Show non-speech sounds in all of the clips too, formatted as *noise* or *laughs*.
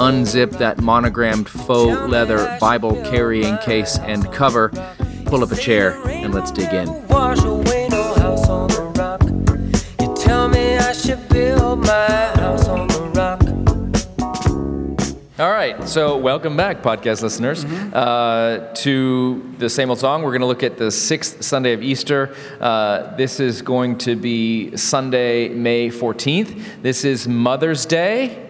unzip that monogrammed faux leather Bible carrying case and cover, pull up a chair, and let's dig in. All right, so welcome back, podcast listeners, mm-hmm. uh, to the same old song. We're going to look at the sixth Sunday of Easter. Uh, this is going to be Sunday, May 14th. This is Mother's Day.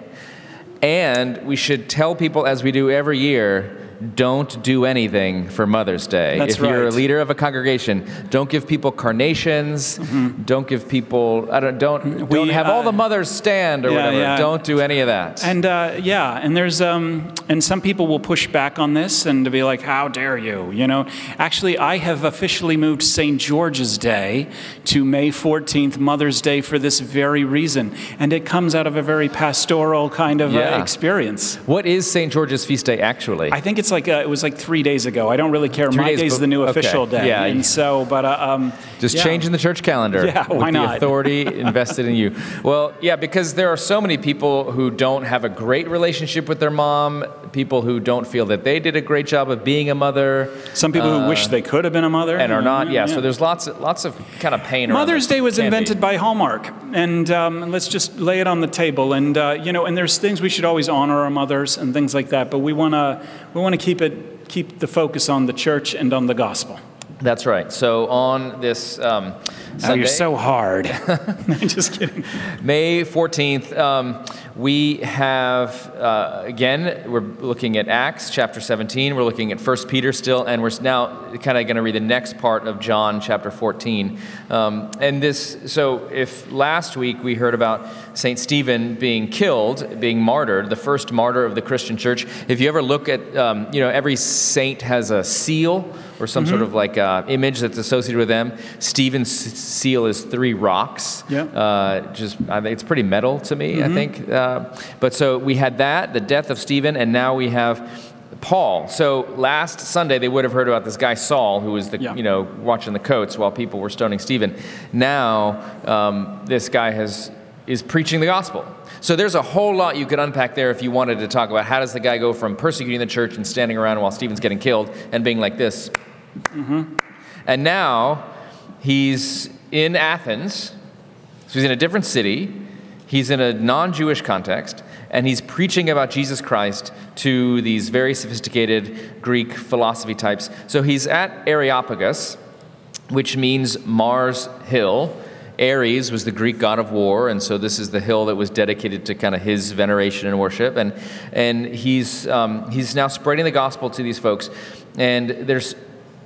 And we should tell people, as we do every year, don't do anything for Mother's Day. That's if you're right. a leader of a congregation, don't give people carnations. Mm-hmm. Don't give people. I don't. Don't. We, don't have uh, all the mothers stand or yeah, whatever. Yeah. Don't do any of that. And uh, yeah, and there's um, and some people will push back on this and to be like, "How dare you?" You know. Actually, I have officially moved St. George's Day to May 14th, Mother's Day, for this very reason, and it comes out of a very pastoral kind of yeah. uh, experience. What is St. George's feast day actually? I think it's like uh, it was like three days ago. I don't really care. Three My days day's the new okay. official day. Yeah. And so, but uh, um, just yeah. changing the church calendar. Yeah, why with not? The authority *laughs* invested in you. Well, yeah, because there are so many people who don't have a great relationship with their mom. People who don't feel that they did a great job of being a mother. Some people uh, who wish they could have been a mother and are not. Yeah. yeah. So there's lots, of, lots of kind of pain. Mother's. Day was be. invented by Hallmark, and um, let's just lay it on the table. And uh, you know, and there's things we should always honor our mothers and things like that. But we want to we want to keep it keep the focus on the church and on the gospel. That's right. So on this um, Sunday, Oh, you're so hard. *laughs* *laughs* just kidding. May 14th, um, we have, uh, again, we're looking at Acts chapter 17. We're looking at 1 Peter still, and we're now kind of going to read the next part of John chapter 14. Um, and this, so if last week we heard about St. Stephen being killed, being martyred, the first martyr of the Christian church, if you ever look at, um, you know, every saint has a seal or some Mm-hmm. sort of like uh, image that's associated with them. Stephen's seal is three rocks. Yeah. Uh, just I think it's pretty metal to me. Mm-hmm. I think. Uh, but so we had that, the death of Stephen, and now we have Paul. So last Sunday they would have heard about this guy Saul, who was the Yeah. you know watching the coats while people were stoning Stephen. Now um, this guy has is preaching the gospel. So there's a whole lot you could unpack there if you wanted to talk about how does the guy go from persecuting the church and standing around while Stephen's getting killed and being like this. And now he's in Athens, so he's in a different city, he's in a non Jewish context, and he's preaching about Jesus Christ to these very sophisticated Greek philosophy types. So he's at Areopagus, which means Mars Hill. Ares was the Greek god of war, and so this is the hill that was dedicated to kind of his veneration and worship. And, and he's, um, he's now spreading the gospel to these folks. And there's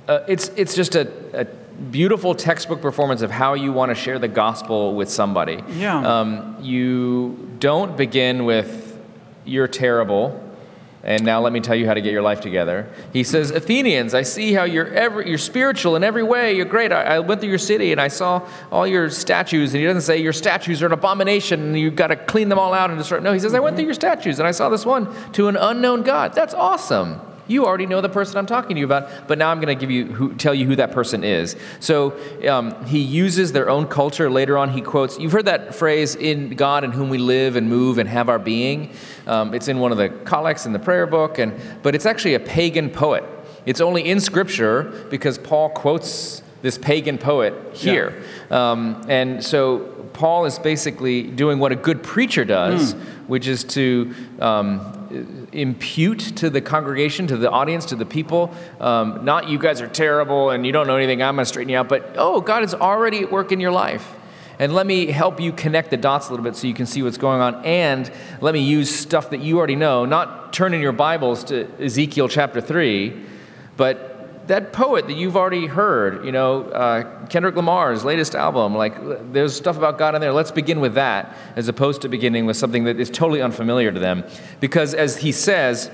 uh, it's, it's just a, a beautiful textbook performance of how you want to share the gospel with somebody. Yeah. Um, you don't begin with, you're terrible, and now let me tell you how to get your life together. He says, Athenians, I see how you're, every, you're spiritual in every way. You're great. I, I went through your city and I saw all your statues. And he doesn't say your statues are an abomination and you've got to clean them all out and destroy. No, he says, I went through your statues and I saw this one to an unknown God. That's awesome. You already know the person I'm talking to you about, but now I'm going to give you who, tell you who that person is. So um, he uses their own culture. Later on, he quotes. You've heard that phrase, "In God, in whom we live and move and have our being." Um, it's in one of the collects in the prayer book, and but it's actually a pagan poet. It's only in Scripture because Paul quotes this pagan poet here, um, and so Paul is basically doing what a good preacher does, Mm. which is to um, impute to the congregation, to the audience, to the people, um, not you guys are terrible and you don't know anything, I'm going to straighten you out, but oh, God is already at work in your life. And let me help you connect the dots a little bit so you can see what's going on. And let me use stuff that you already know, not turn in your Bibles to Ezekiel chapter 3, but that poet that you've already heard, you know, uh, Kendrick Lamar's latest album, like there's stuff about God in there. Let's begin with that as opposed to beginning with something that is totally unfamiliar to them. Because as he says,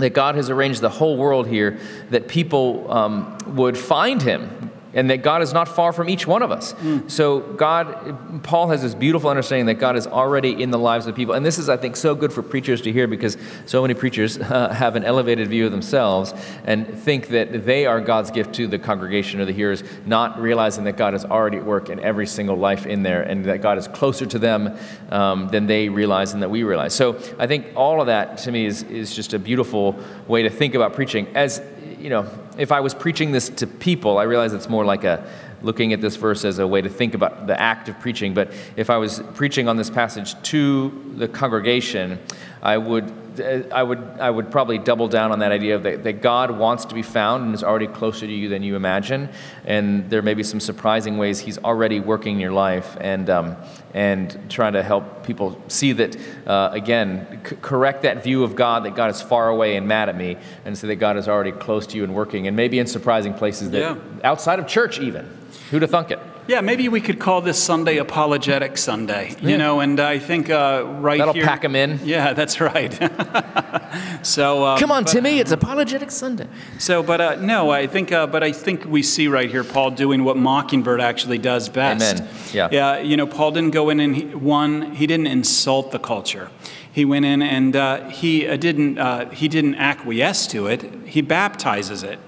that God has arranged the whole world here that people um, would find him and that God is not far from each one of us. Mm. So, God, Paul has this beautiful understanding that God is already in the lives of people. And this is, I think, so good for preachers to hear because so many preachers *laughs* uh, have an elevated view of themselves and think that they are God's gift to the congregation or the hearers, not realizing that God is already at work in every single life in there and that God is closer to them um, than they realize and that we realize. So, I think all of that to me is, is just a beautiful way to think about preaching. As you know, if I was preaching this to people, I realize it's more like a looking at this verse as a way to think about the act of preaching. But if I was preaching on this passage to the congregation, I would I would, I would probably double down on that idea of that, that God wants to be found and is already closer to you than you imagine. And there may be some surprising ways He's already working in your life and, um, and trying to help people see that, uh, again, c- correct that view of God that God is far away and mad at me, and say that God is already close to you and working, and maybe in surprising places that yeah. outside of church, even. Who'd have thunk it? Yeah, maybe we could call this Sunday Apologetic Sunday. You yeah. know, and I think uh, right That'll here. That'll pack them in. Yeah, *laughs* that's right. *laughs* so um, come on, but, Timmy, it's Apologetic Sunday. So, but uh, no, I think, uh, but I think we see right here Paul doing what Mockingbird actually does best. Amen. Yeah. Yeah. You know, Paul didn't go in and he, one, he didn't insult the culture. He went in and uh, he uh, didn't uh, he didn't acquiesce to it. He baptizes it.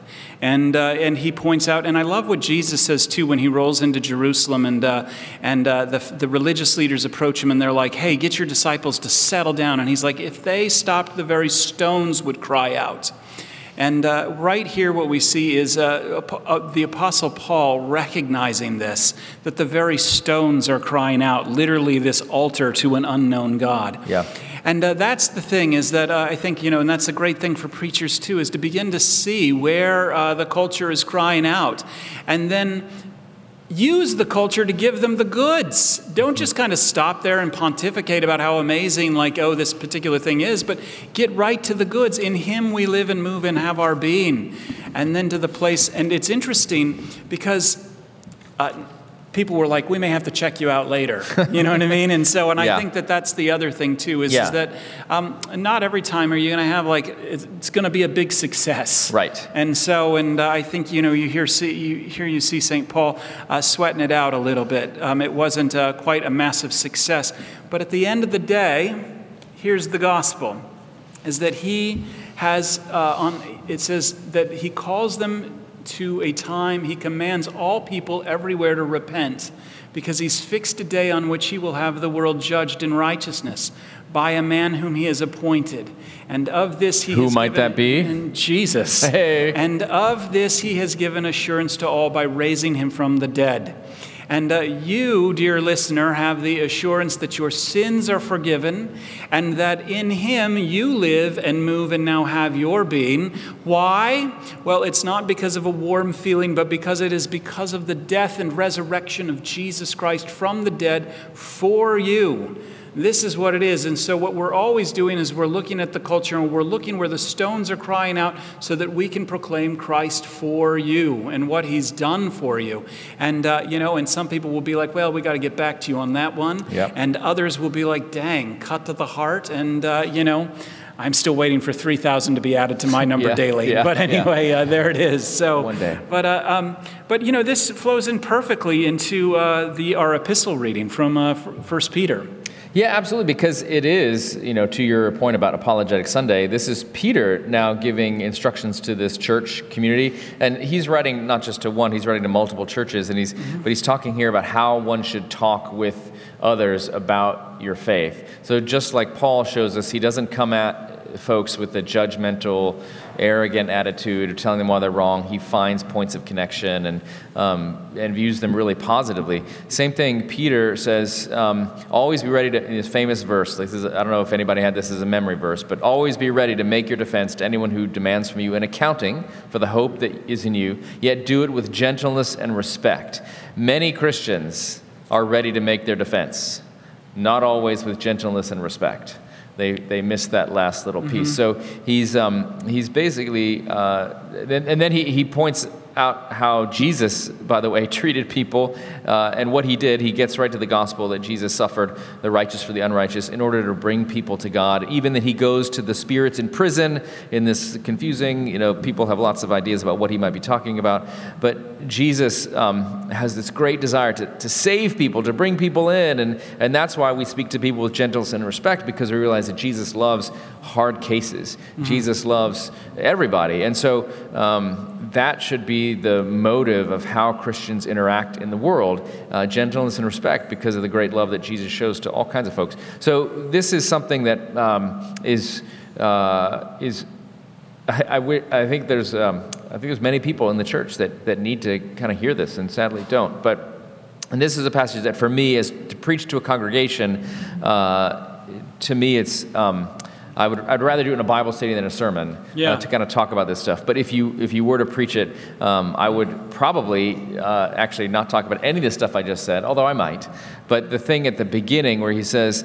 And, uh, and he points out, and I love what Jesus says too when he rolls into Jerusalem and, uh, and uh, the, the religious leaders approach him and they're like, hey, get your disciples to settle down. And he's like, if they stopped, the very stones would cry out. And uh, right here, what we see is uh, uh, the Apostle Paul recognizing this, that the very stones are crying out, literally, this altar to an unknown God. Yeah. And uh, that's the thing is that uh, I think, you know, and that's a great thing for preachers too, is to begin to see where uh, the culture is crying out. And then use the culture to give them the goods. Don't just kind of stop there and pontificate about how amazing, like, oh, this particular thing is, but get right to the goods. In Him we live and move and have our being. And then to the place, and it's interesting because. Uh, people were like, we may have to check you out later. *laughs* You know what I mean? And so, and yeah. I think that that's the other thing too, is, yeah. is that um, not every time are you going to have like, it's going to be a big success. Right. And so, and uh, I think, you know, you hear, see, you, hear you see St. Paul uh, sweating it out a little bit. Um, it wasn't uh, quite a massive success. But at the end of the day, here's the gospel, is that he has, uh, on, it says that he calls them to a time he commands all people everywhere to repent because he's fixed a day on which he will have the world judged in righteousness by a man whom he has appointed. And of this he Who might given, that be? Jesus. Hey. And of this he has given assurance to all by raising him from the dead. And uh, you, dear listener, have the assurance that your sins are forgiven and that in Him you live and move and now have your being. Why? Well, it's not because of a warm feeling, but because it is because of the death and resurrection of Jesus Christ from the dead for you. This is what it is. And so, what we're always doing is we're looking at the culture and we're looking where the stones are crying out so that we can proclaim Christ for you and what he's done for you. And, uh, you know, and some people will be like, well, we got to get back to you on that one. Yep. And others will be like, dang, cut to the heart. And, uh, you know, I'm still waiting for 3,000 to be added to my number *laughs* yeah, daily. Yeah, but anyway, yeah. uh, there it is. So, one day. But, uh, um, but you know, this flows in perfectly into uh, the, our epistle reading from uh, First Peter. Yeah, absolutely, because it is, you know, to your point about Apologetic Sunday, this is Peter now giving instructions to this church community. And he's writing not just to one, he's writing to multiple churches, and he's, mm-hmm. but he's talking here about how one should talk with others about your faith. So just like Paul shows us, he doesn't come at folks with a judgmental, arrogant attitude or telling them why they're wrong. He finds points of connection and, um, and views them really positively. Same thing, Peter says, um, always be ready to, in his famous verse, this is, I don't know if anybody had this as a memory verse, but always be ready to make your defense to anyone who demands from you an accounting for the hope that is in you, yet do it with gentleness and respect. Many Christians are ready to make their defense, not always with gentleness and respect. They, they miss that last little piece. So he's, um, he's basically, uh, and then he, he points out how Jesus, by the way, treated people uh, and what he did. He gets right to the gospel that Jesus suffered the righteous for the unrighteous in order to bring people to God. Even that he goes to the spirits in prison in this confusing, you know, people have lots of ideas about what he might be talking about. But Jesus um, has this great desire to, to save people, to bring people in. And, and that's why we speak to people with gentleness and respect because we realize that Jesus loves hard cases. Jesus loves everybody. And so, um, that should be the motive of how Christians interact in the world uh, gentleness and respect because of the great love that Jesus shows to all kinds of folks. So, this is something that um, is uh, is I, I, I think there's um, I think there's many people in the church that, that need to kind of hear this and sadly don't. But and this is a passage that for me is to preach to a congregation. Uh, to me, it's um, I would I'd rather do it in a Bible study than a sermon Yeah. uh, to kind of talk about this stuff. But if you if you were to preach it, um, I would probably uh, actually not talk about any of the stuff I just said, although I might. But the thing at the beginning where he says.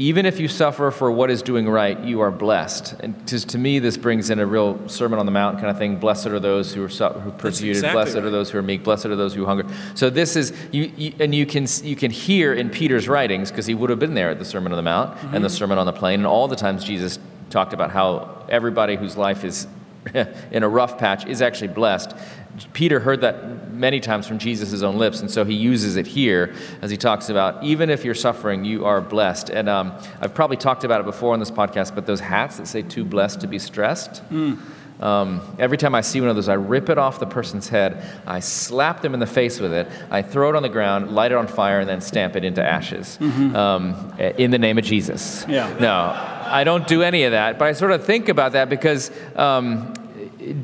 Even if you suffer for what is doing right, you are blessed. And to, to me, this brings in a real Sermon on the Mount kind of thing. Blessed are those who are su- who persecuted. exactly blessed are those who are meek. Blessed are those who hunger. So this is you, you and you can you can hear in Peter's writings because he would have been there at the Sermon on the Mount and the mm-hmm. Sermon on the Plain and all the times Jesus talked about how everybody whose life is *laughs* in a rough patch is actually blessed. Peter heard that many times from Jesus' own lips, and so he uses it here as he talks about even if you're suffering, you are blessed. And um, I've probably talked about it before on this podcast, but those hats that say too blessed to be stressed. Um, every time I see one of those, I rip it off the person's head, I slap them in the face with it, I throw it on the ground, light it on fire, and then stamp it into ashes um, in the name of Jesus. Yeah. No, I don't do any of that, but I sort of think about that because um,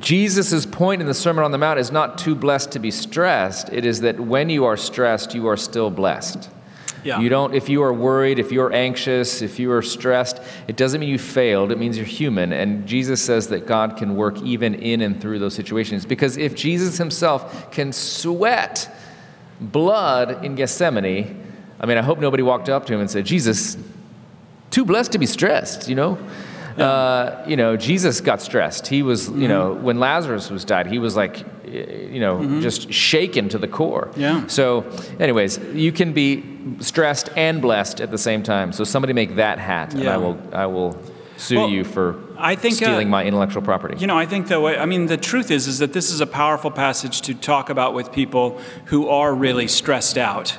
Jesus' point in the Sermon on the Mount is not too blessed to be stressed. It is that when you are stressed, you are still blessed. Yeah. You don't, if you are worried, if you're anxious, if you are stressed, it doesn't mean you failed. It means you're human. And Jesus says that God can work even in and through those situations. Because if Jesus himself can sweat blood in Gethsemane, I mean, I hope nobody walked up to him and said, Jesus, too blessed to be stressed, you know? Uh, you know, Jesus got stressed. He was, you know, when Lazarus was died, he was like, you know, just shaken to the core. Yeah. So, anyways, you can be stressed and blessed at the same time. So somebody make that hat, and I will, I will sue Well, you for I think, uh, stealing my intellectual property. You know, I think though, I mean, the truth is, is that this is a powerful passage to talk about with people who are really stressed out.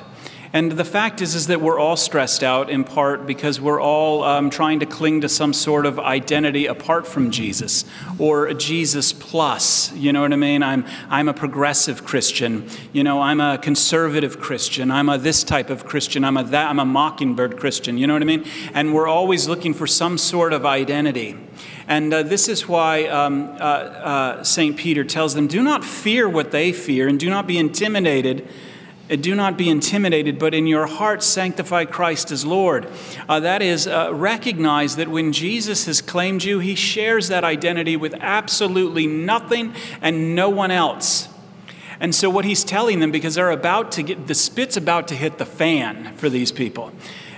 And the fact is, is that we're all stressed out in part because we're all um, trying to cling to some sort of identity apart from Jesus or Jesus plus. You know what I mean? I'm, I'm a progressive Christian. You know, I'm a conservative Christian. I'm a this type of Christian. I'm a that. I'm a mockingbird Christian. You know what I mean? And we're always looking for some sort of identity. And uh, this is why um, uh, uh, St. Peter tells them do not fear what they fear, and do not be intimidated. Do not be intimidated, but in your heart sanctify Christ as Lord. Uh, that is, uh, recognize that when Jesus has claimed you, he shares that identity with absolutely nothing and no one else. And so, what he's telling them, because they're about to get the spit's about to hit the fan for these people,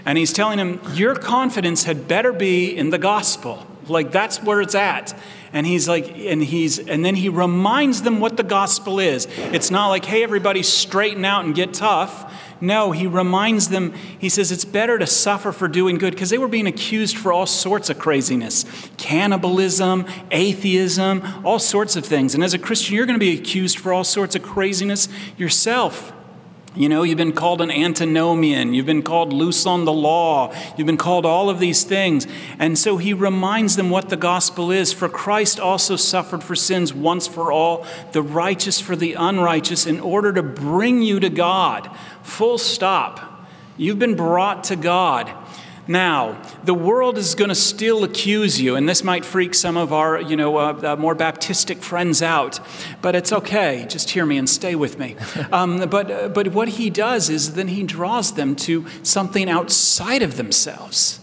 and he's telling them, Your confidence had better be in the gospel. Like, that's where it's at. And he's like, and he's, and then he reminds them what the gospel is. It's not like, hey, everybody, straighten out and get tough. No, he reminds them, he says, it's better to suffer for doing good because they were being accused for all sorts of craziness cannibalism, atheism, all sorts of things. And as a Christian, you're going to be accused for all sorts of craziness yourself. You know, you've been called an antinomian. You've been called loose on the law. You've been called all of these things. And so he reminds them what the gospel is. For Christ also suffered for sins once for all, the righteous for the unrighteous, in order to bring you to God. Full stop. You've been brought to God. Now, the world is going to still accuse you, and this might freak some of our, you know, uh, uh, more Baptistic friends out, but it's okay. Just hear me and stay with me. *laughs* Um, but, uh, but what he does is then he draws them to something outside of themselves.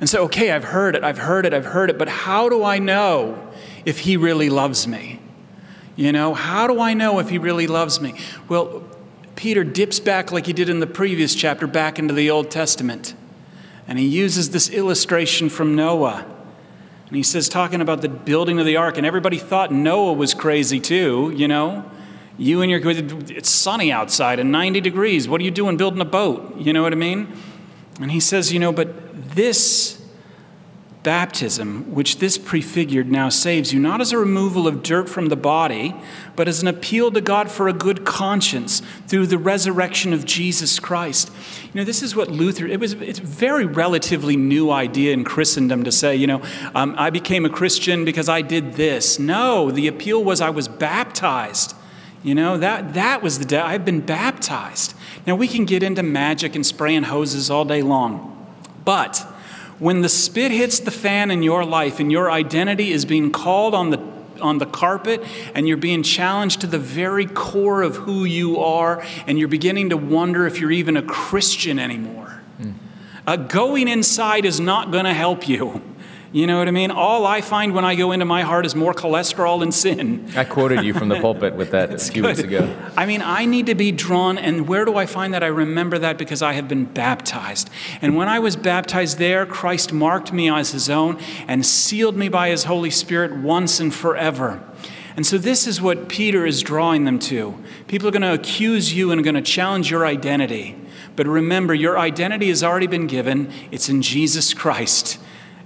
And so, okay, I've heard it, I've heard it, I've heard it, but how do I know if he really loves me? You know, how do I know if he really loves me? Well, Peter dips back like he did in the previous chapter back into the Old Testament. And he uses this illustration from Noah. And he says, talking about the building of the ark, and everybody thought Noah was crazy too, you know? You and your, it's sunny outside and 90 degrees. What are you doing building a boat? You know what I mean? And he says, you know, but this baptism, which this prefigured, now saves you, not as a removal of dirt from the body, but as an appeal to God for a good conscience through the resurrection of Jesus Christ. You know, this is what Luther, it was it's a very relatively new idea in Christendom to say, you know, um, I became a Christian because I did this. No, the appeal was I was baptized. You know, that, that was the day I've been baptized. Now, we can get into magic and spraying hoses all day long, but when the spit hits the fan in your life and your identity is being called on the on the carpet and you're being challenged to the very core of who you are and you're beginning to wonder if you're even a Christian anymore. Mm. Uh, going inside is not going to help you. You know what I mean? All I find when I go into my heart is more cholesterol and sin. I quoted you from the pulpit with that *laughs* a few weeks ago. I mean, I need to be drawn, and where do I find that? I remember that because I have been baptized. And when I was baptized there, Christ marked me as his own and sealed me by his Holy Spirit once and forever. And so, this is what Peter is drawing them to. People are going to accuse you and are going to challenge your identity. But remember, your identity has already been given, it's in Jesus Christ.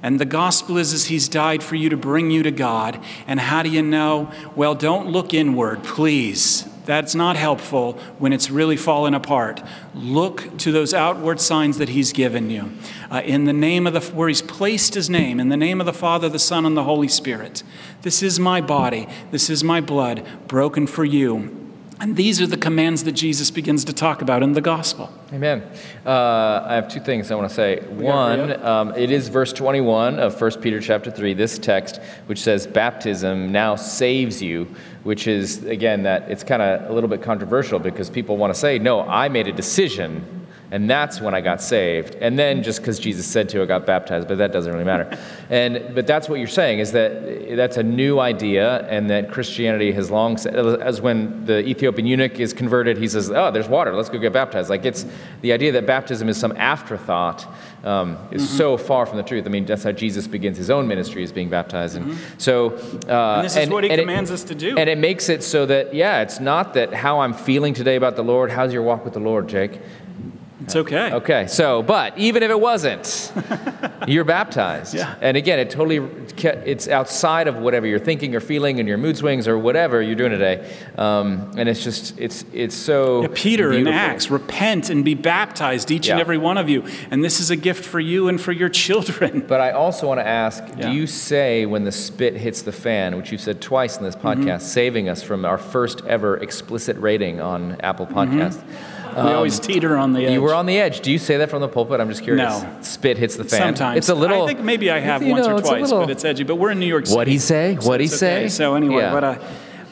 And the gospel is, is he's died for you to bring you to God. And how do you know? Well, don't look inward, please. That's not helpful when it's really fallen apart. Look to those outward signs that He's given you. Uh, in the name of the, where He's placed His name, in the name of the Father, the Son, and the Holy Spirit. This is my body, this is my blood, broken for you. And these are the commands that Jesus begins to talk about in the gospel. Amen. Uh, I have two things I want to say. One, um, it is verse 21 of 1 Peter chapter 3, this text, which says, Baptism now saves you, which is, again, that it's kind of a little bit controversial because people want to say, no, I made a decision and that's when I got saved. And then just because Jesus said to, I got baptized, but that doesn't really matter. And but that's what you're saying is that that's a new idea, and that Christianity has long said, as when the Ethiopian eunuch is converted, he says, "Oh, there's water. Let's go get baptized." Like it's the idea that baptism is some afterthought um, is mm-hmm. so far from the truth. I mean, that's how Jesus begins his own ministry, is being baptized. And mm-hmm. so, uh, and this is and, what he commands it, us to do. And it makes it so that yeah, it's not that how I'm feeling today about the Lord. How's your walk with the Lord, Jake? It's okay. Okay, so, but even if it wasn't, *laughs* you're baptized. Yeah. And again, it totally, it's outside of whatever you're thinking or feeling and your mood swings or whatever you're doing today. Um, and it's just, it's, it's so. Yeah, Peter beautiful. in Acts, repent and be baptized, each yeah. and every one of you. And this is a gift for you and for your children. But I also want to ask yeah. do you say when the spit hits the fan, which you've said twice in this mm-hmm. podcast, mm-hmm. saving us from our first ever explicit rating on Apple Podcast? Mm-hmm um, we always teeter on the edge. You were on the edge. Do you say that from the pulpit? I'm just curious. No. Spit hits the fan. Sometimes. It's a little. I think maybe I have once know, or twice, little, but it's edgy. But we're in New York City. What'd he say? What'd he say? Okay. So anyway, yeah. but. Uh,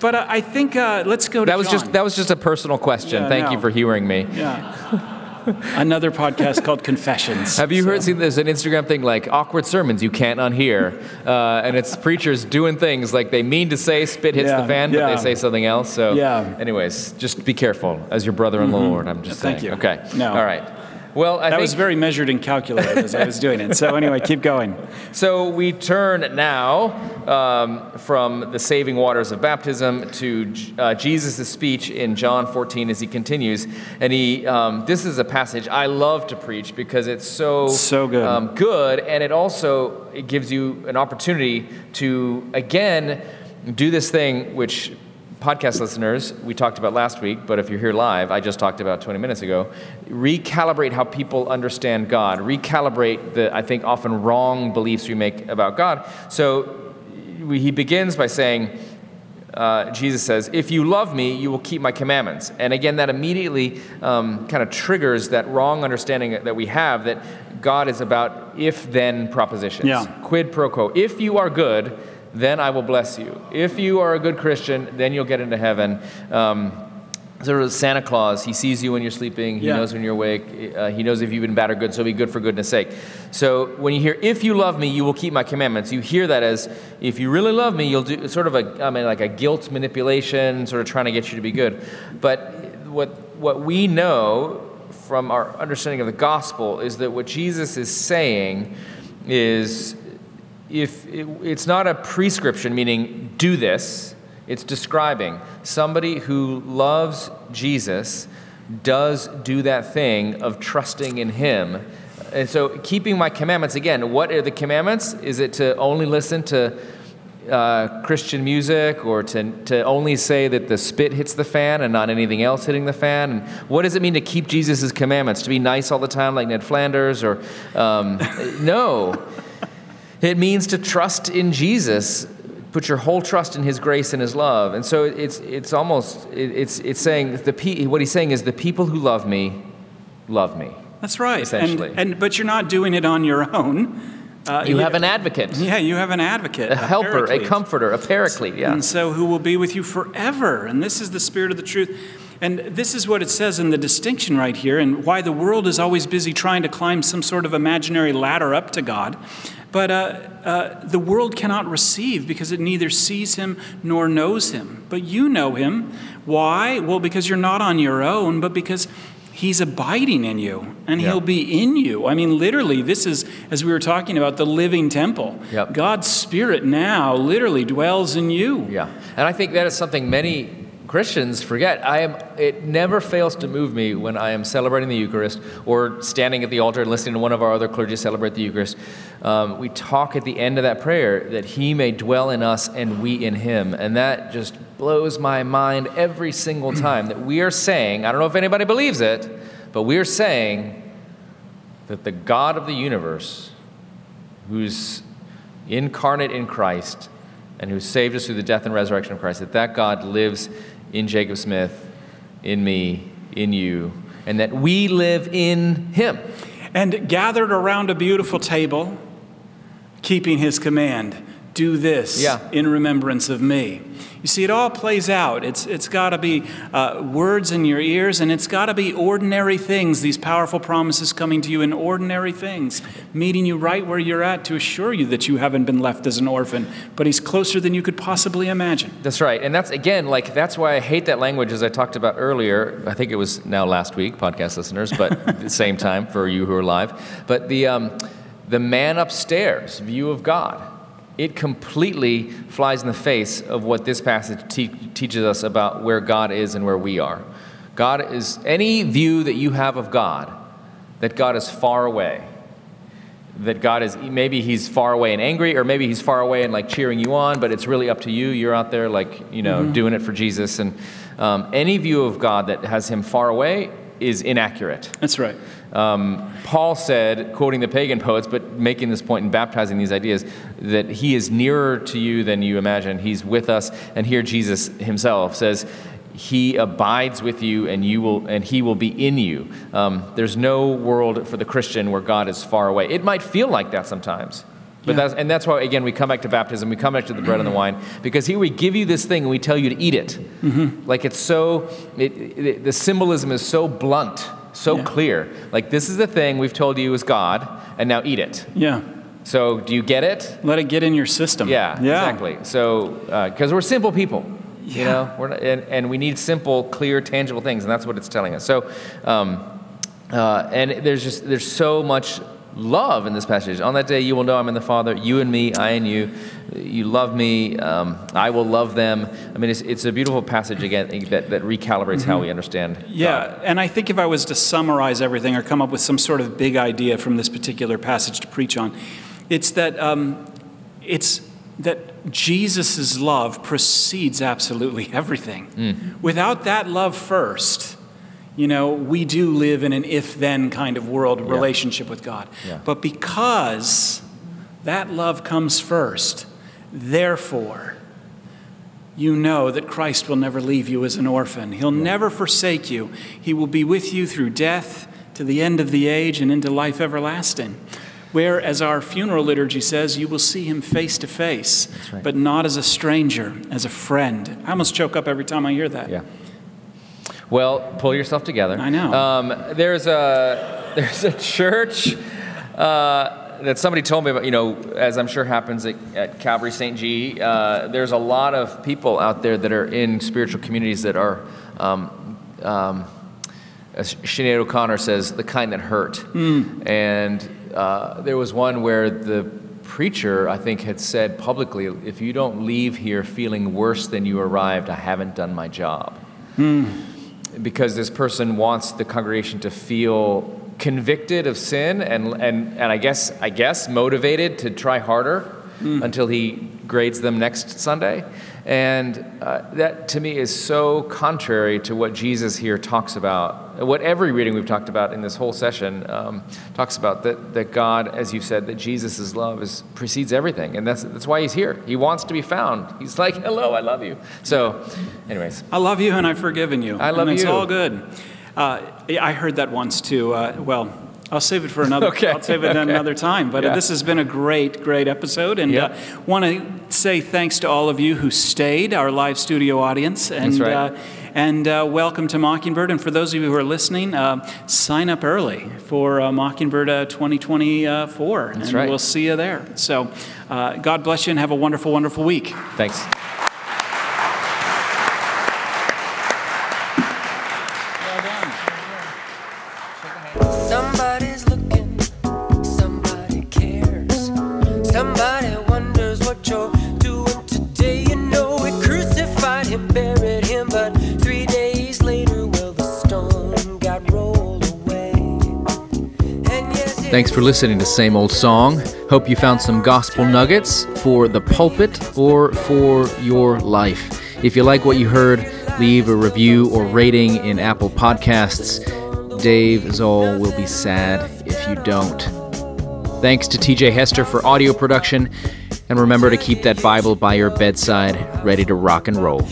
but uh, I think uh, let's go to that was John. just that was just a personal question. Yeah, Thank no. you for humoring me. Yeah. Another podcast called Confessions. Have you so. heard? Seen there's an Instagram thing like awkward sermons you can't unhear, uh, and it's preachers doing things like they mean to say spit hits yeah, the fan, yeah. but they say something else. So, yeah. anyways, just be careful as your brother in the mm-hmm. Lord. I'm just Thank saying. you. Okay. No. All right. Well, I that was very measured and calculated as I was doing it. So anyway, keep going. *laughs* So we turn now um, from the saving waters of baptism to uh, Jesus' speech in John 14 as he continues, and he. Um, this is a passage I love to preach because it's so so good, um, good, and it also it gives you an opportunity to again do this thing which podcast listeners, we talked about last week, but if you're here live, I just talked about 20 minutes ago. Recalibrate how people understand God, recalibrate the, I think, often wrong beliefs we make about God. So we, he begins by saying, uh, Jesus says, If you love me, you will keep my commandments. And again, that immediately um, kind of triggers that wrong understanding that we have that God is about if then propositions. Yeah. Quid pro quo. If you are good, then I will bless you. If you are a good Christian, then you'll get into heaven. Um, sort of Santa Claus, he sees you when you're sleeping, he yeah. knows when you're awake, uh, he knows if you've been bad or good, so be good for goodness sake. So when you hear, if you love me, you will keep my commandments, you hear that as, if you really love me, you'll do sort of a, I mean, like a guilt manipulation, sort of trying to get you to be good. But what, what we know from our understanding of the gospel is that what Jesus is saying is if it, it's not a prescription, meaning do this, it's describing somebody who loves Jesus does do that thing of trusting in him. And so, keeping my commandments, again, what are the commandments? Is it to only listen to uh, Christian music or to, to only say that the spit hits the fan and not anything else hitting the fan? And what does it mean to keep Jesus' commandments? To be nice all the time like Ned Flanders? Or um, *laughs* no. It means to trust in Jesus, put your whole trust in His grace and His love. And so it's, it's almost, it's, it's saying, the, what He's saying is, the people who love me, love me. That's right. Essentially. And, and, but you're not doing it on your own. Uh, you, you have an advocate. Yeah, you have an advocate. A, a helper, paraclete. a comforter, a paraclete, yeah. And so who will be with you forever. And this is the spirit of the truth. And this is what it says in the distinction right here, and why the world is always busy trying to climb some sort of imaginary ladder up to God. But uh, uh, the world cannot receive because it neither sees him nor knows him. But you know him. Why? Well, because you're not on your own, but because he's abiding in you and he'll be in you. I mean, literally, this is, as we were talking about, the living temple. Yep. God's Spirit now literally dwells in you. Yeah. And I think that is something many Christians forget. I am, it never fails to move me when I am celebrating the Eucharist or standing at the altar and listening to one of our other clergy celebrate the Eucharist. Um, we talk at the end of that prayer that He may dwell in us and we in Him. And that just blows my mind every single time that we are saying, I don't know if anybody believes it, but we are saying that the God of the universe, who's incarnate in Christ, and who saved us through the death and resurrection of Christ, that that God lives in Jacob Smith, in me, in you, and that we live in him. And gathered around a beautiful table, keeping his command do this yeah. in remembrance of me. You see, it all plays out. It's, it's got to be uh, words in your ears, and it's got to be ordinary things, these powerful promises coming to you in ordinary things, meeting you right where you're at to assure you that you haven't been left as an orphan, but He's closer than you could possibly imagine. That's right. And that's, again, like, that's why I hate that language, as I talked about earlier. I think it was now last week, podcast listeners, but at *laughs* the same time for you who are live. But the, um, the man upstairs view of God it completely flies in the face of what this passage te- teaches us about where God is and where we are. God is any view that you have of God, that God is far away, that God is maybe he's far away and angry, or maybe he's far away and like cheering you on, but it's really up to you. You're out there like, you know, mm-hmm. doing it for Jesus. And um, any view of God that has him far away is inaccurate. That's right. Um, Paul said, quoting the pagan poets, but making this point and baptizing these ideas, that he is nearer to you than you imagine. He's with us. And here Jesus himself says, he abides with you and you will and he will be in you um, there's no world for the christian where god is far away it might feel like that sometimes but yeah. that's, and that's why, again, we come back to baptism, we come back to the bread and the wine, because here we give you this thing and we tell you to eat it. Mm-hmm. Like it's so, it, it, the symbolism is so blunt so yeah. clear. Like, this is the thing we've told you is God, and now eat it. Yeah. So, do you get it? Let it get in your system. Yeah, yeah. exactly. So, because uh, we're simple people, yeah. you know, we're not, and, and, we need simple, clear, tangible things, and that's what it's telling us. So, um, uh, and there's just there's so much love in this passage. On that day, you will know I'm in the Father, you and me, I and you. You love me, um, I will love them. I mean, it's, it's a beautiful passage again that, that recalibrates mm-hmm. how we understand. Yeah, God. and I think if I was to summarize everything or come up with some sort of big idea from this particular passage to preach on, it's that um, it's that Jesus' love precedes absolutely *laughs* everything. Mm. Without that love first, you know, we do live in an if then kind of world yeah. relationship with God. Yeah. But because that love comes first, therefore, you know that Christ will never leave you as an orphan. He'll yeah. never forsake you. He will be with you through death to the end of the age and into life everlasting. Where, as our funeral liturgy says, you will see him face to face, but not as a stranger, as a friend. I almost choke up every time I hear that. Yeah. Well, pull yourself together. I know. Um, there's a *laughs* there's a church uh, that somebody told me about. You know, as I'm sure happens at, at Calvary St. G. Uh, there's a lot of people out there that are in spiritual communities that are. Um, um, as Sinead O'Connor says, the kind that hurt. Hmm. And uh, there was one where the preacher, I think, had said publicly, if you don't leave here feeling worse than you arrived, I haven't done my job. Because this person wants the congregation to feel convicted of sin and, and, and I guess I guess motivated to try harder hmm. until he grades them next Sunday. And uh, that to me is so contrary to what Jesus here talks about. What every reading we've talked about in this whole session um, talks about that, that God, as you said, that Jesus' love is, precedes everything. And that's, that's why he's here. He wants to be found. He's like, hello, I love you. So, anyways. I love you and I've forgiven you. I love and it's all good. Uh, I heard that once too. Uh, well, I'll save it for another. *laughs* Okay, I'll save it okay. another time. But uh, Yeah. this has been a great, great episode, and Yeah. uh, want to say thanks to all of you who stayed, our live studio audience, and right. uh, and uh, welcome to Mockingbird. And for those of you who are listening, uh, sign up early for uh, Mockingbird uh, 2024, and right. we'll see you there. So, uh, God bless you, and have a wonderful, wonderful week. Thanks. Wonders what you're doing today. You know, crucified him, buried him, but three days later, well, the stone got rolled away. Yes, Thanks for listening to Same Old Song. Hope you found some gospel nuggets for the pulpit or for your life. If you like what you heard, leave a review or rating in Apple Podcasts. Dave Zahl will be sad if you don't. Thanks to TJ Hester for audio production. And remember to keep that Bible by your bedside, ready to rock and roll.